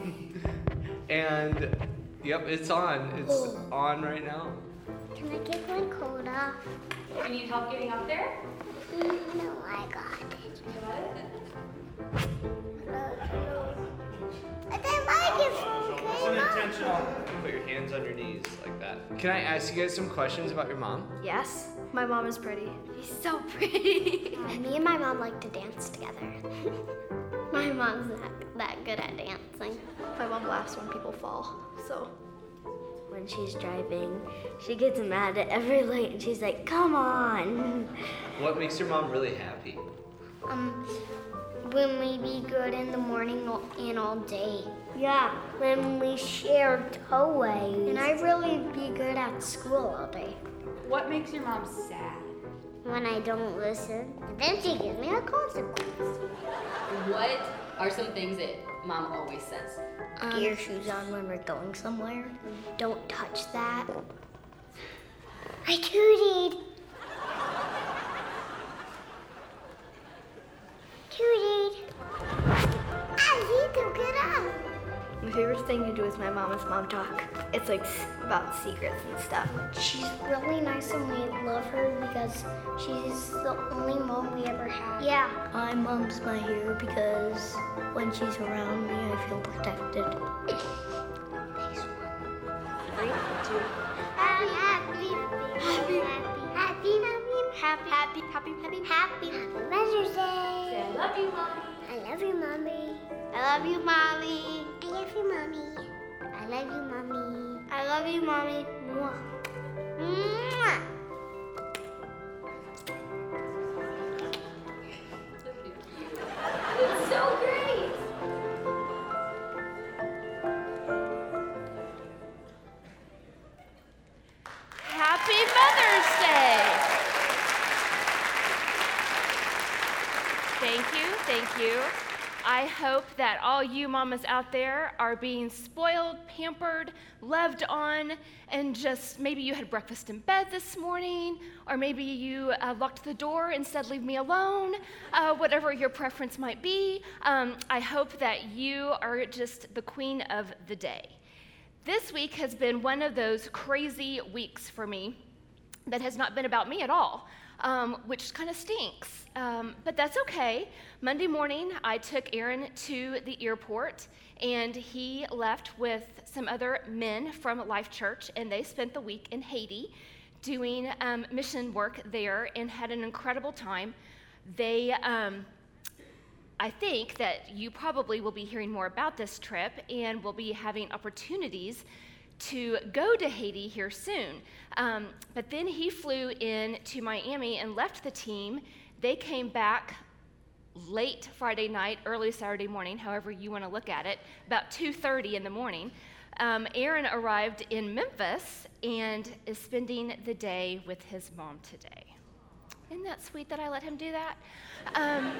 and yep, it's on. It's on right now. Can I get one cold off? Can you need help getting up there? Mm, no, I got it. I didn't like it from Unintentional. Put your hands on your knees like that. Can I ask you guys some questions about your mom? Yes, my mom is pretty. He's so pretty. Me and my mom like to dance together. my mom's not that good at dancing. My mom laughs when people fall, so. When she's driving, she gets mad at every light and she's like, come on. What makes your mom really happy? Um, when we be good in the morning and all day. Yeah, when we share toys. And I really be good at school all day. What makes your mom sad? When I don't listen, and then she gives me a consequence. What are some things that mom always says? Um, get your shoes on when we're going somewhere. Don't touch that. I tooted. Tooted. I need to get up. My favorite thing to do with my mom is mom talk. It's like about secrets and stuff. She's really nice and we love her because she's the only mom we ever had. Yeah. My mom's my hero because when she's around me, I feel protected. Happy, happy, happy, happy, happy, happy, happy, happy, happy, happy Mother's Day. I love you, mommy. I love you, mommy. I love you, mommy. I love you, mommy. I love you, mommy. I love you, mommy. Mwah. Mwah. You mamas out there are being spoiled, pampered, loved on, and just maybe you had breakfast in bed this morning, or maybe you uh, locked the door and said, Leave me alone, uh, whatever your preference might be. Um, I hope that you are just the queen of the day. This week has been one of those crazy weeks for me that has not been about me at all, um, which kind of stinks. Um, but that's okay. Monday morning, I took Aaron to the airport, and he left with some other men from Life Church, and they spent the week in Haiti doing um, mission work there and had an incredible time. They um, I think that you probably will be hearing more about this trip and will be having opportunities to go to Haiti here soon. Um, but then he flew in to Miami and left the team. They came back late Friday night, early Saturday morning, however you want to look at it, about 2:30 in the morning. Um, Aaron arrived in Memphis and is spending the day with his mom today. Isn't that sweet that I let him do that? Um,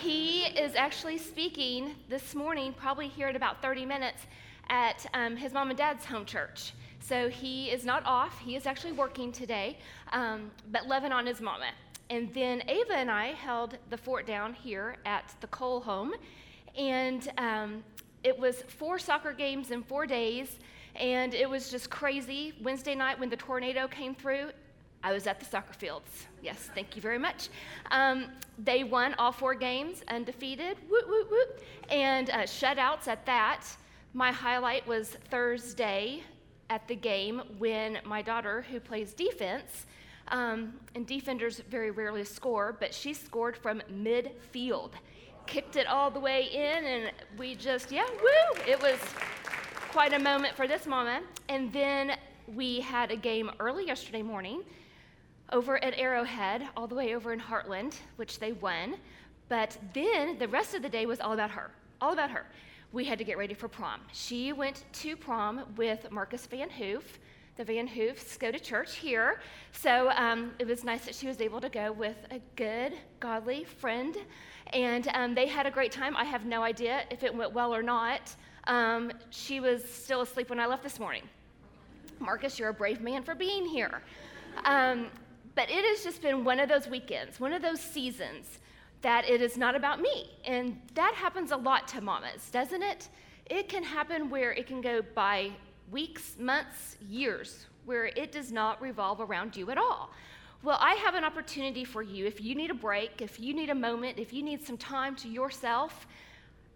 he is actually speaking this morning, probably here in about 30 minutes, at um, his mom and dad's home church. So he is not off. He is actually working today, um, but loving on his mama. And then Ava and I held the fort down here at the Cole home. And um, it was four soccer games in four days. And it was just crazy. Wednesday night, when the tornado came through, I was at the soccer fields. Yes, thank you very much. Um, they won all four games, undefeated, and uh, shutouts at that. My highlight was Thursday at the game when my daughter, who plays defense, um, and defenders very rarely score, but she scored from midfield, kicked it all the way in, and we just, yeah, woo! It was quite a moment for this mama. And then we had a game early yesterday morning over at Arrowhead, all the way over in Hartland, which they won. But then the rest of the day was all about her, all about her. We had to get ready for prom. She went to prom with Marcus Van Hoof. The Van Hoofs go to church here. So um, it was nice that she was able to go with a good, godly friend. And um, they had a great time. I have no idea if it went well or not. Um, she was still asleep when I left this morning. Marcus, you're a brave man for being here. Um, but it has just been one of those weekends, one of those seasons that it is not about me. And that happens a lot to mamas, doesn't it? it can happen where it can go by weeks, months, years, where it does not revolve around you at all. Well, I have an opportunity for you. If you need a break, if you need a moment, if you need some time to yourself,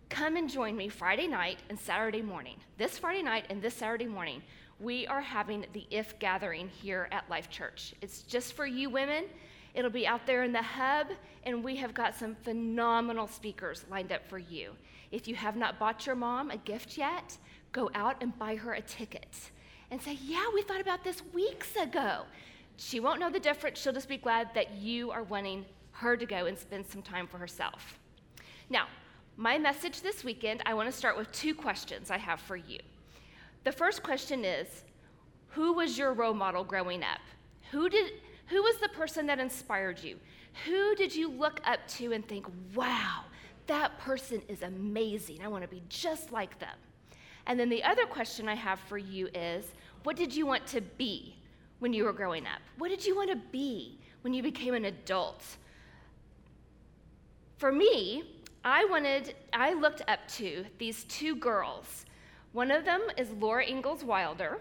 come and join me Friday night and Saturday morning. This Friday night and this Saturday morning, we are having the If Gathering here at Life Church. It's just for you women. It'll be out there in the hub, and we have got some phenomenal speakers lined up for you. If you have not bought your mom a gift yet, go out and buy her a ticket and say, Yeah, we thought about this weeks ago. She won't know the difference. She'll just be glad that you are wanting her to go and spend some time for herself. Now, my message this weekend, I want to start with two questions I have for you. The first question is Who was your role model growing up? Who, did, who was the person that inspired you? Who did you look up to and think, wow, that person is amazing. I want to be just like them. And then the other question I have for you is what did you want to be when you were growing up? What did you want to be when you became an adult? For me, I wanted, I looked up to these two girls. One of them is Laura Ingalls Wilder.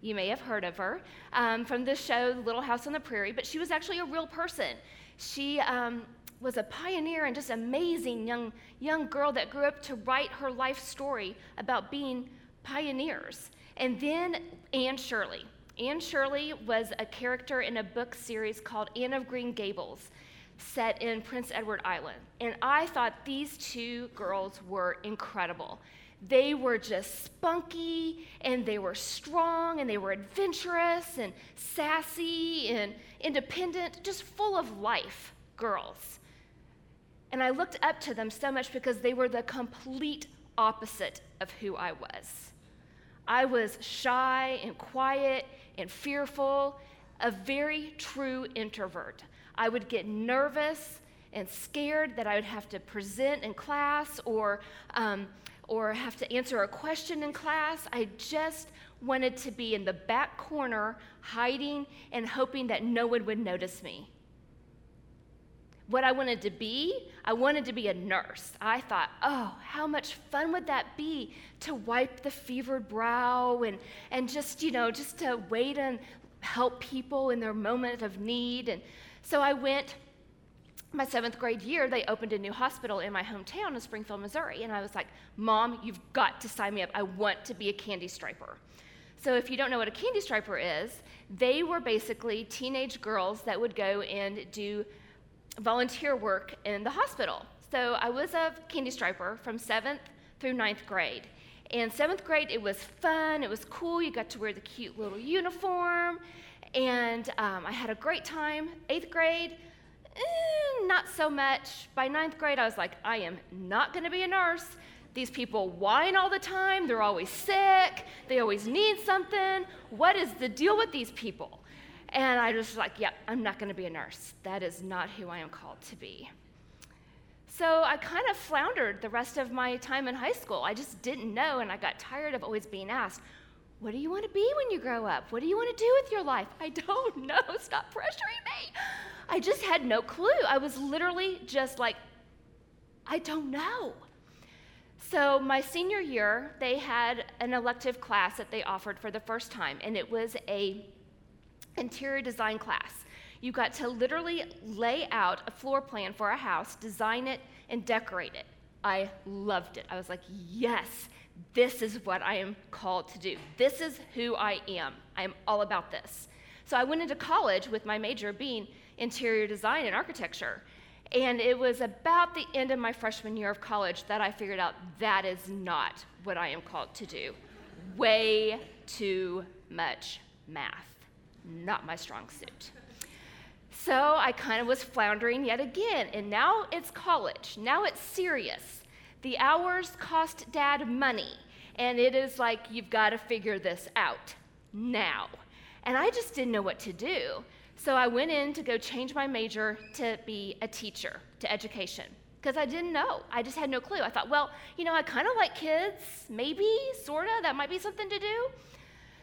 You may have heard of her um, from the show Little House on the Prairie, but she was actually a real person. She um, was a pioneer and just amazing young, young girl that grew up to write her life story about being pioneers. And then Anne Shirley. Anne Shirley was a character in a book series called Anne of Green Gables, set in Prince Edward Island. And I thought these two girls were incredible. They were just spunky and they were strong and they were adventurous and sassy and independent, just full of life girls. And I looked up to them so much because they were the complete opposite of who I was. I was shy and quiet and fearful, a very true introvert. I would get nervous and scared that I would have to present in class or, um, or have to answer a question in class. I just wanted to be in the back corner, hiding and hoping that no one would notice me what I wanted to be, I wanted to be a nurse. I thought, oh, how much fun would that be to wipe the fevered brow and, and just, you know, just to wait and help people in their moment of need. And so I went, my seventh grade year, they opened a new hospital in my hometown in Springfield, Missouri. And I was like, Mom, you've got to sign me up. I want to be a candy striper. So, if you don't know what a candy striper is, they were basically teenage girls that would go and do volunteer work in the hospital. So I was a candy striper from seventh through ninth grade. And seventh grade, it was fun, it was cool. You got to wear the cute little uniform, and um, I had a great time. Eighth grade, eh, not so much. By ninth grade, I was like, I am not going to be a nurse. These people whine all the time. They're always sick. They always need something. What is the deal with these people? And I was like, yeah, I'm not going to be a nurse. That is not who I am called to be. So I kind of floundered the rest of my time in high school. I just didn't know, and I got tired of always being asked, What do you want to be when you grow up? What do you want to do with your life? I don't know. Stop pressuring me. I just had no clue. I was literally just like, I don't know. So, my senior year, they had an elective class that they offered for the first time, and it was a interior design class. You got to literally lay out a floor plan for a house, design it, and decorate it. I loved it. I was like, yes, this is what I am called to do. This is who I am. I am all about this. So I went into college with my major being interior design and architecture. And it was about the end of my freshman year of college that I figured out that is not what I am called to do. Way too much math not my strong suit. So I kind of was floundering yet again, and now it's college. Now it's serious. The hours cost dad money, and it is like, you've got to figure this out now. And I just didn't know what to do. So I went in to go change my major to be a teacher, to education, because I didn't know. I just had no clue. I thought, well, you know, I kind of like kids, maybe, sort of, that might be something to do.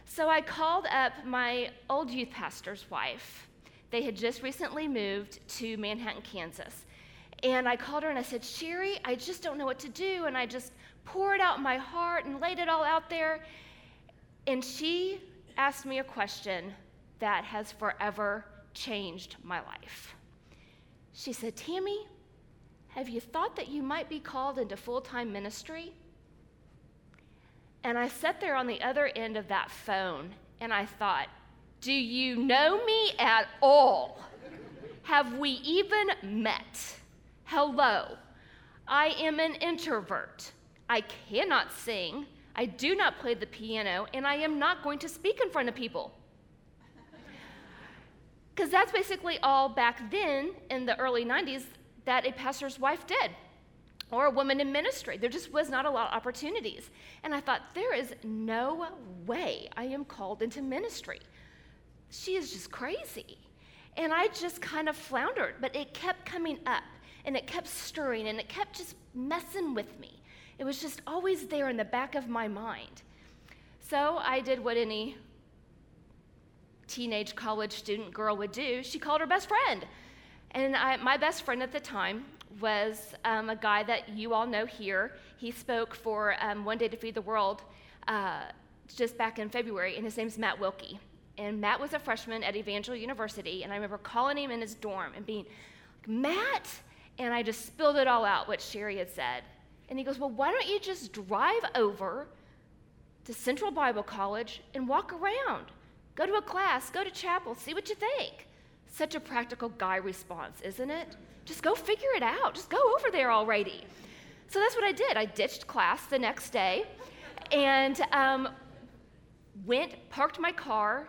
So I called up my old youth pastor's wife. They had just recently moved to Manhattan, Kansas. And I called her and I said, Sherry, I just don't know what to do. And I just poured out my heart and laid it all out there. And she asked me a question that has forever changed my life. She said, Tammy, have you thought that you might be called into full time ministry? And I sat there on the other end of that phone and I thought, do you know me at all? Have we even met? Hello. I am an introvert. I cannot sing. I do not play the piano, and I am not going to speak in front of people. Because that's basically all back then in the early 90s that a pastor's wife did, or a woman in ministry. There just was not a lot of opportunities. And I thought, there is no way I am called into ministry. She is just crazy. And I just kind of floundered, but it kept coming up and it kept stirring and it kept just messing with me. It was just always there in the back of my mind. So I did what any teenage college student girl would do. She called her best friend. And I, my best friend at the time was um, a guy that you all know here. He spoke for um, One Day to Feed the World uh, just back in February, and his name's Matt Wilkie. And Matt was a freshman at Evangel University, and I remember calling him in his dorm and being, Matt, and I just spilled it all out, what Sherry had said. And he goes, Well, why don't you just drive over to Central Bible College and walk around? Go to a class, go to chapel, see what you think. Such a practical guy response, isn't it? Just go figure it out. Just go over there already. So that's what I did. I ditched class the next day and um, went, parked my car,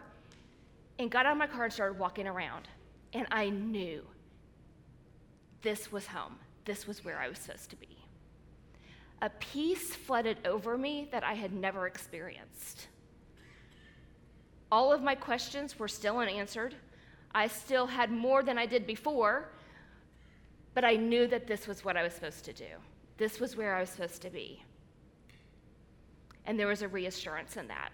and got out of my car and started walking around. And I knew this was home. This was where I was supposed to be. A peace flooded over me that I had never experienced. All of my questions were still unanswered. I still had more than I did before, but I knew that this was what I was supposed to do. This was where I was supposed to be. And there was a reassurance in that.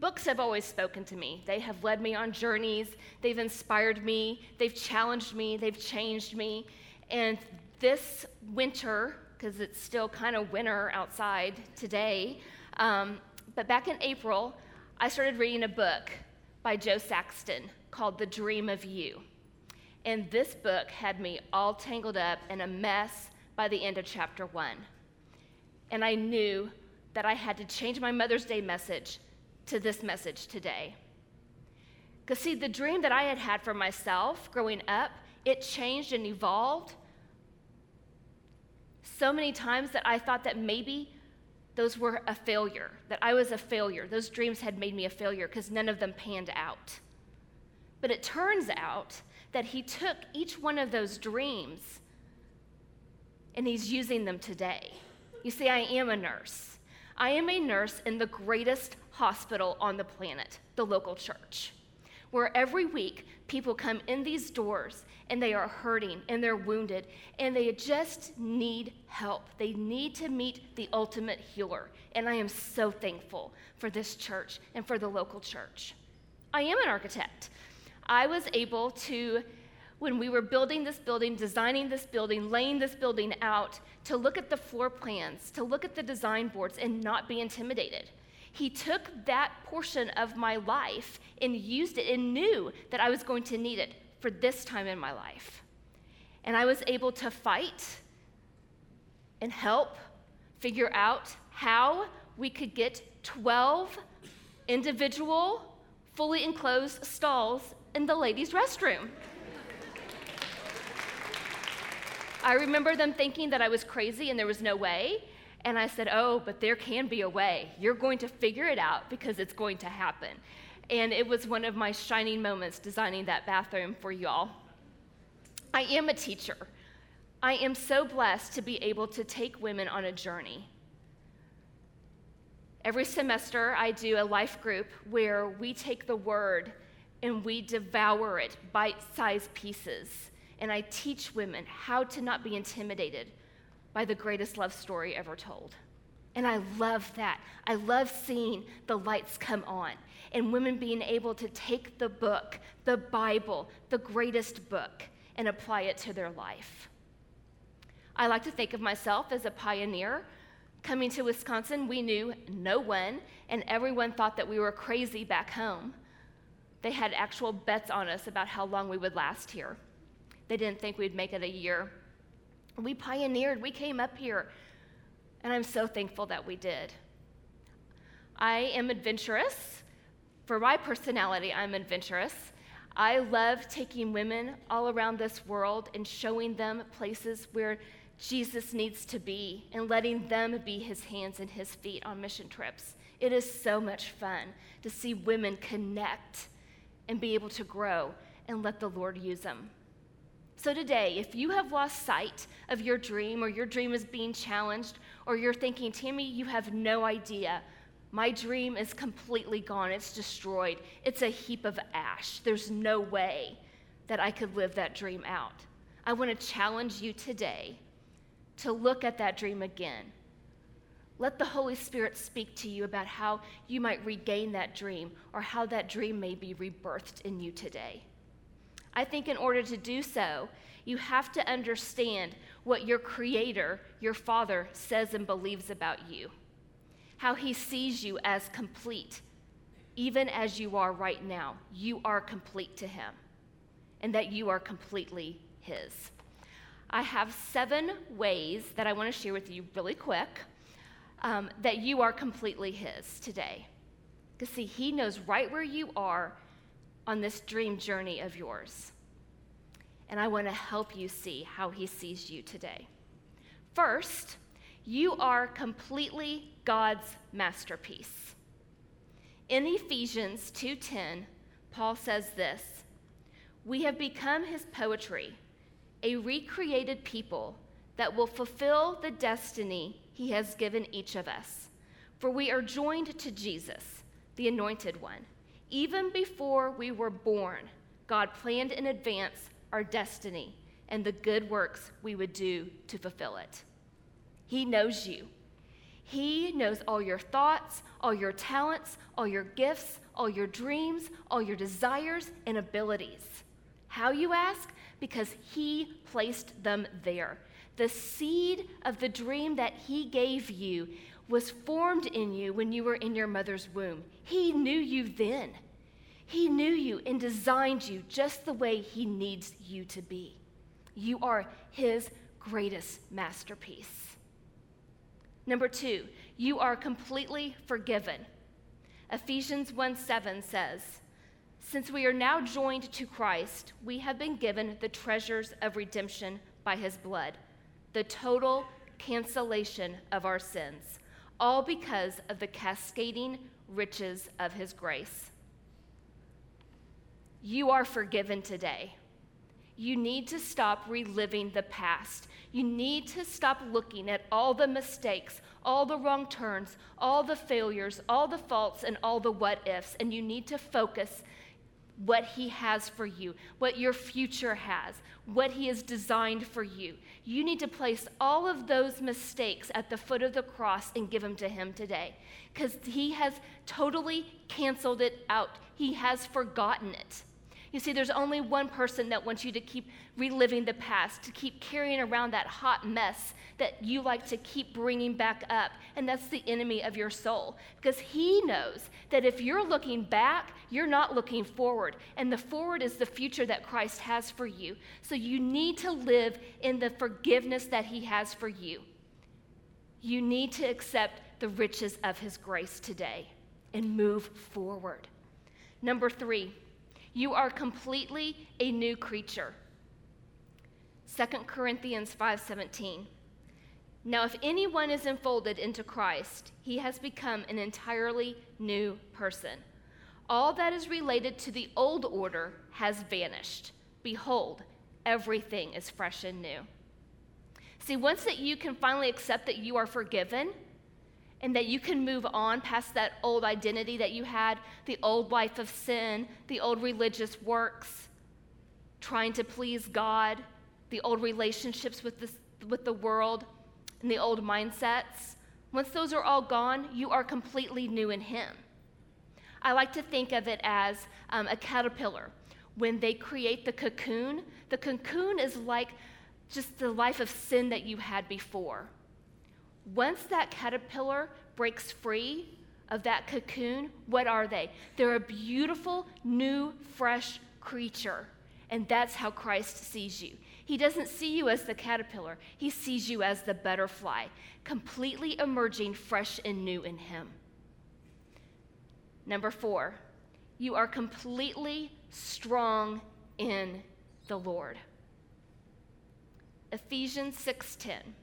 Books have always spoken to me. They have led me on journeys. They've inspired me. They've challenged me. They've changed me. And this winter, because it's still kind of winter outside today, um, but back in April, I started reading a book by Jo Saxton called The Dream of You. And this book had me all tangled up in a mess by the end of chapter one. And I knew that I had to change my Mother's Day message to this message today. Because, see, the dream that I had had for myself growing up, it changed and evolved so many times that I thought that maybe those were a failure, that I was a failure. Those dreams had made me a failure because none of them panned out. But it turns out that he took each one of those dreams and he's using them today. You see, I am a nurse. I am a nurse in the greatest hospital on the planet, the local church, where every week people come in these doors and they are hurting and they're wounded and they just need help. They need to meet the ultimate healer. And I am so thankful for this church and for the local church. I am an architect. I was able to when we were building this building, designing this building, laying this building out, to look at the floor plans, to look at the design boards, and not be intimidated. He took that portion of my life and used it and knew that I was going to need it for this time in my life. And I was able to fight and help figure out how we could get 12 individual, fully enclosed stalls in the ladies' restroom. I remember them thinking that I was crazy and there was no way. And I said, Oh, but there can be a way. You're going to figure it out because it's going to happen. And it was one of my shining moments designing that bathroom for y'all. I am a teacher. I am so blessed to be able to take women on a journey. Every semester, I do a life group where we take the word and we devour it bite sized pieces and I teach women how to not be intimidated by the greatest love story ever told. And I love that. I love seeing the lights come on and women being able to take the book, the Bible, the greatest book, and apply it to their life. I like to think of myself as a pioneer. Coming to Wisconsin, we knew no one, and everyone thought that we were crazy back home. They had actual bets on us about how long we would last here. They didn't think we'd make it a year. We pioneered, we came up here, and I'm so thankful that we did. I am adventurous. For my personality, I'm adventurous. I love taking women all around this world and showing them places where Jesus needs to be and letting them be his hands and his feet on mission trips. It is so much fun to see women connect and be able to grow and let the Lord use them. So, today, if you have lost sight of your dream or your dream is being challenged, or you're thinking, Tammy, you have no idea, my dream is completely gone, it's destroyed, it's a heap of ash, there's no way that I could live that dream out. I want to challenge you today to look at that dream again. Let the Holy Spirit speak to you about how you might regain that dream or how that dream may be rebirthed in you today. I think in order to do so, you have to understand what your Creator, your Father, says and believes about you, how He sees you as complete, even as you are right now. You are complete to Him, and that you are completely His. I have seven ways that I want to share with you really quick um, that you are completely His today. Because, see, He knows right where you are on this dream journey of yours. And I want to help you see how He sees you today. First, you are completely God's masterpiece. In Ephesians 2:10, Paul says this, "We have become his poetry, a recreated people that will fulfill the destiny he has given each of us. For we are joined to Jesus, the anointed one. Even before we were born, God planned in advance our destiny and the good works we would do to fulfill it. He knows you. He knows all your thoughts, all your talents, all your gifts, all your dreams, all your desires and abilities. How, you ask? because He placed them there. The seed of the dream that He gave you was formed in you when you were in your mother's womb. He knew you then. He knew you and designed you just the way He needs you to be. You are His greatest masterpiece. Number two, you are completely forgiven. Ephesians 1 7 says, since we are now joined to Christ, we have been given the treasures of redemption by his blood, the total cancellation of our sins, all because of the cascading riches of his grace. You are forgiven today. You need to stop reliving the past. You need to stop looking at all the mistakes, all the wrong turns, all the failures, all the faults, and all the what ifs, and you need to focus what He has for you, what your future has, what He has designed for you. You need to place all of those mistakes at the foot of the cross and give them to Him today because He has totally canceled it out, He has forgotten it. You see, there's only one person that wants you to keep reliving the past, to keep carrying around that hot mess that you like to keep bringing back up, and that's the enemy of your soul. Because he knows that if you're looking back, you're not looking forward, and the forward is the future that Christ has for you. So you need to live in the forgiveness that he has for you. You need to accept the riches of his grace today and move forward. Number three, you are completely a new creature. 2 Corinthians 5:17. Now if anyone is enfolded into Christ, he has become an entirely new person. All that is related to the old order has vanished. Behold, everything is fresh and new. See, once that you can finally accept that you are forgiven, and that you can move on past that old identity that you had, the old life of sin, the old religious works, trying to please God, the old relationships with, this, with the world, and the old mindsets. Once those are all gone, you are completely new in Him. I like to think of it as um, a caterpillar. when they create the cocoon, the cocoon is like just the life of sin that you had before. Once that caterpillar breaks free of that cocoon, what are they? They're a beautiful, new, fresh creature. And that's how Christ sees you. He doesn't see you as the caterpillar, He sees you as the butterfly, completely emerging fresh and new in Him. Number four, you are completely strong in the Lord. Ephesians 6:10.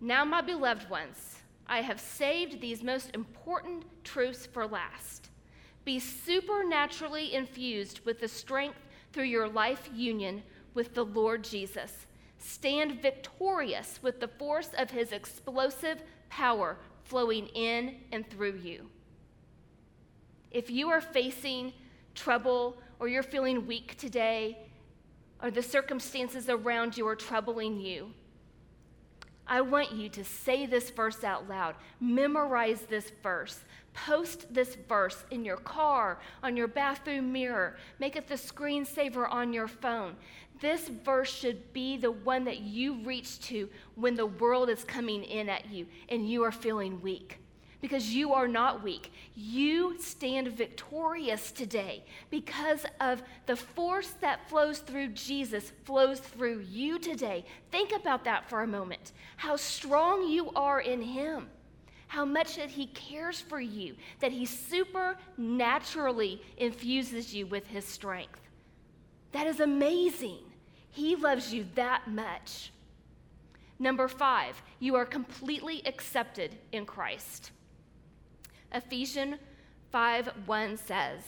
Now my beloved ones, I have saved these most important truths for last. Be supernaturally infused with the strength through your life union with the Lord Jesus. Stand victorious with the force of his explosive power flowing in and through you. If you are facing trouble or you're feeling weak today, or the circumstances around you are troubling you, I want you to say this verse out loud. Memorize this verse. Post this verse in your car, on your bathroom mirror. Make it the screensaver on your phone. This verse should be the one that you reach to when the world is coming in at you and you are feeling weak because you are not weak. You stand victorious today because of the force that flows through Jesus flows through you today. Think about that for a moment. How strong you are in Him. How much that He cares for you, that He supernaturally infuses you with His strength. That is amazing. He loves you that much. Number five, you are completely accepted in Christ. Ephesians 5 1 says,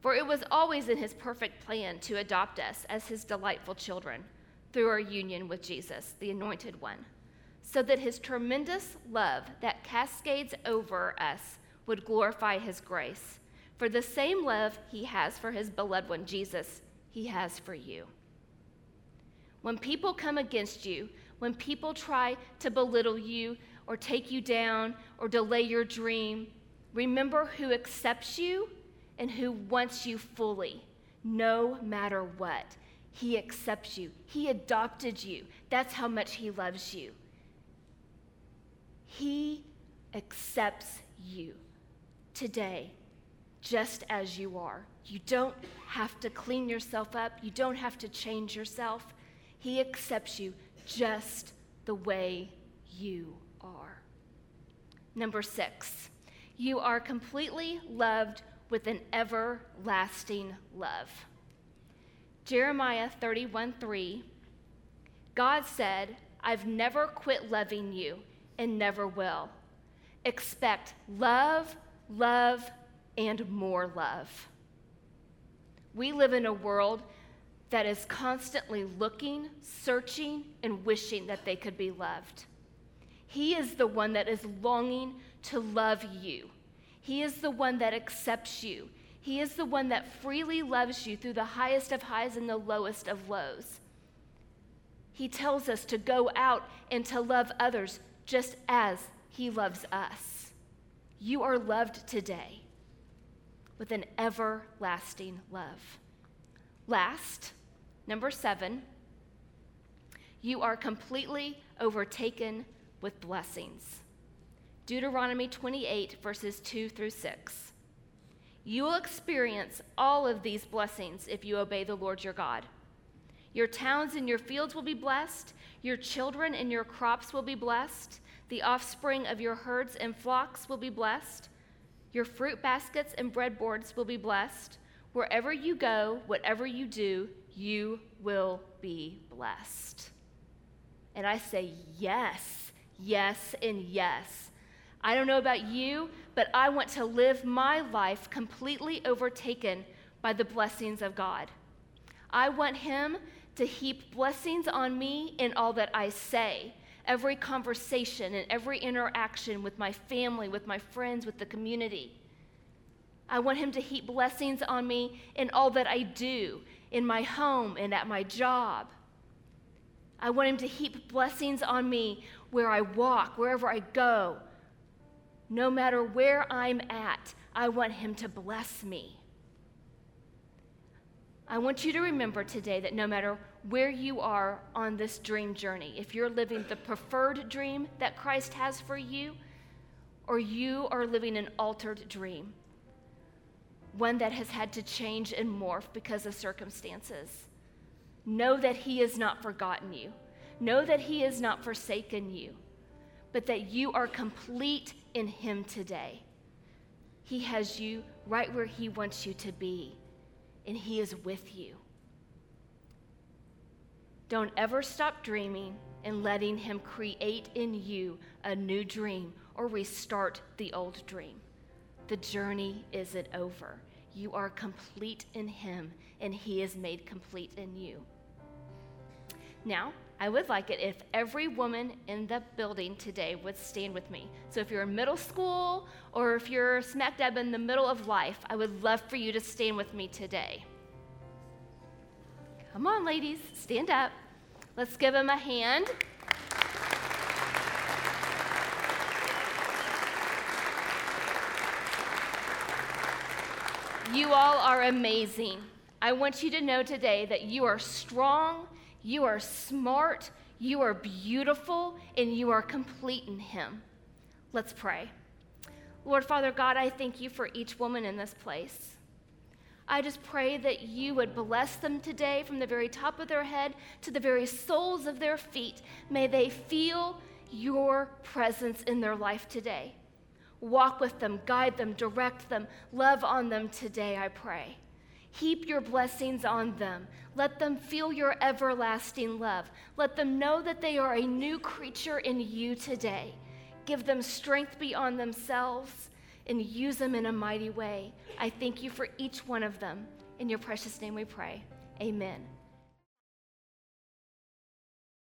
For it was always in his perfect plan to adopt us as his delightful children through our union with Jesus, the anointed one, so that his tremendous love that cascades over us would glorify his grace. For the same love he has for his beloved one, Jesus, he has for you. When people come against you, when people try to belittle you, or take you down or delay your dream. Remember who accepts you and who wants you fully, no matter what. He accepts you, He adopted you. That's how much He loves you. He accepts you today, just as you are. You don't have to clean yourself up, you don't have to change yourself. He accepts you just the way you are. Number six, you are completely loved with an everlasting love. Jeremiah 31 3, God said, I've never quit loving you and never will. Expect love, love, and more love. We live in a world that is constantly looking, searching, and wishing that they could be loved. He is the one that is longing to love you. He is the one that accepts you. He is the one that freely loves you through the highest of highs and the lowest of lows. He tells us to go out and to love others just as He loves us. You are loved today with an everlasting love. Last, number seven, you are completely overtaken with blessings. Deuteronomy 28, verses 2 through 6. You will experience all of these blessings if you obey the Lord your God. Your towns and your fields will be blessed, your children and your crops will be blessed, the offspring of your herds and flocks will be blessed, your fruit baskets and breadboards will be blessed. Wherever you go, whatever you do, you will be blessed. And I say, Yes yes, and yes. I don't know about you, but I want to live my life completely overtaken by the blessings of God. I want Him to heap blessings on me in all that I say, every conversation and every interaction with my family, with my friends, with the community. I want Him to heap blessings on me in all that I do, in my home and at my job. I want Him to heap blessings on me where I walk, wherever I go. No matter where I'm at, I want Him to bless me. I want you to remember today that no matter where you are on this dream journey, if you're living the preferred dream that Christ has for you, or you are living an altered dream, one that has had to change and morph because of circumstances, know that He has not forgotten you. Know that He has not forsaken you, but that you are complete in Him today. He has you right where He wants you to be, and He is with you. Don't ever stop dreaming and letting Him create in you a new dream or restart the old dream. The journey isn't over. You are complete in Him, and He is made complete in you. Now, I would like it if every woman in the building today would stand with me. So, if you're in middle school or if you're smack dab in the middle of life, I would love for you to stand with me today. Come on, ladies, stand up. Let's give them a hand. You all are amazing. I want you to know today that you are strong, you are smart, you are beautiful, and you are complete in Him. Let's pray. Lord Father God, I thank you for each woman in this place. I just pray that you would bless them today from the very top of their head to the very soles of their feet. May they feel your presence in their life today. Walk with them, guide them, direct them, love on them today, I pray. Heap your blessings on them. Let them feel your everlasting love. Let them know that they are a new creature in you today. Give them strength beyond themselves and use them in a mighty way. I thank you for each one of them. In your precious name we pray. Amen.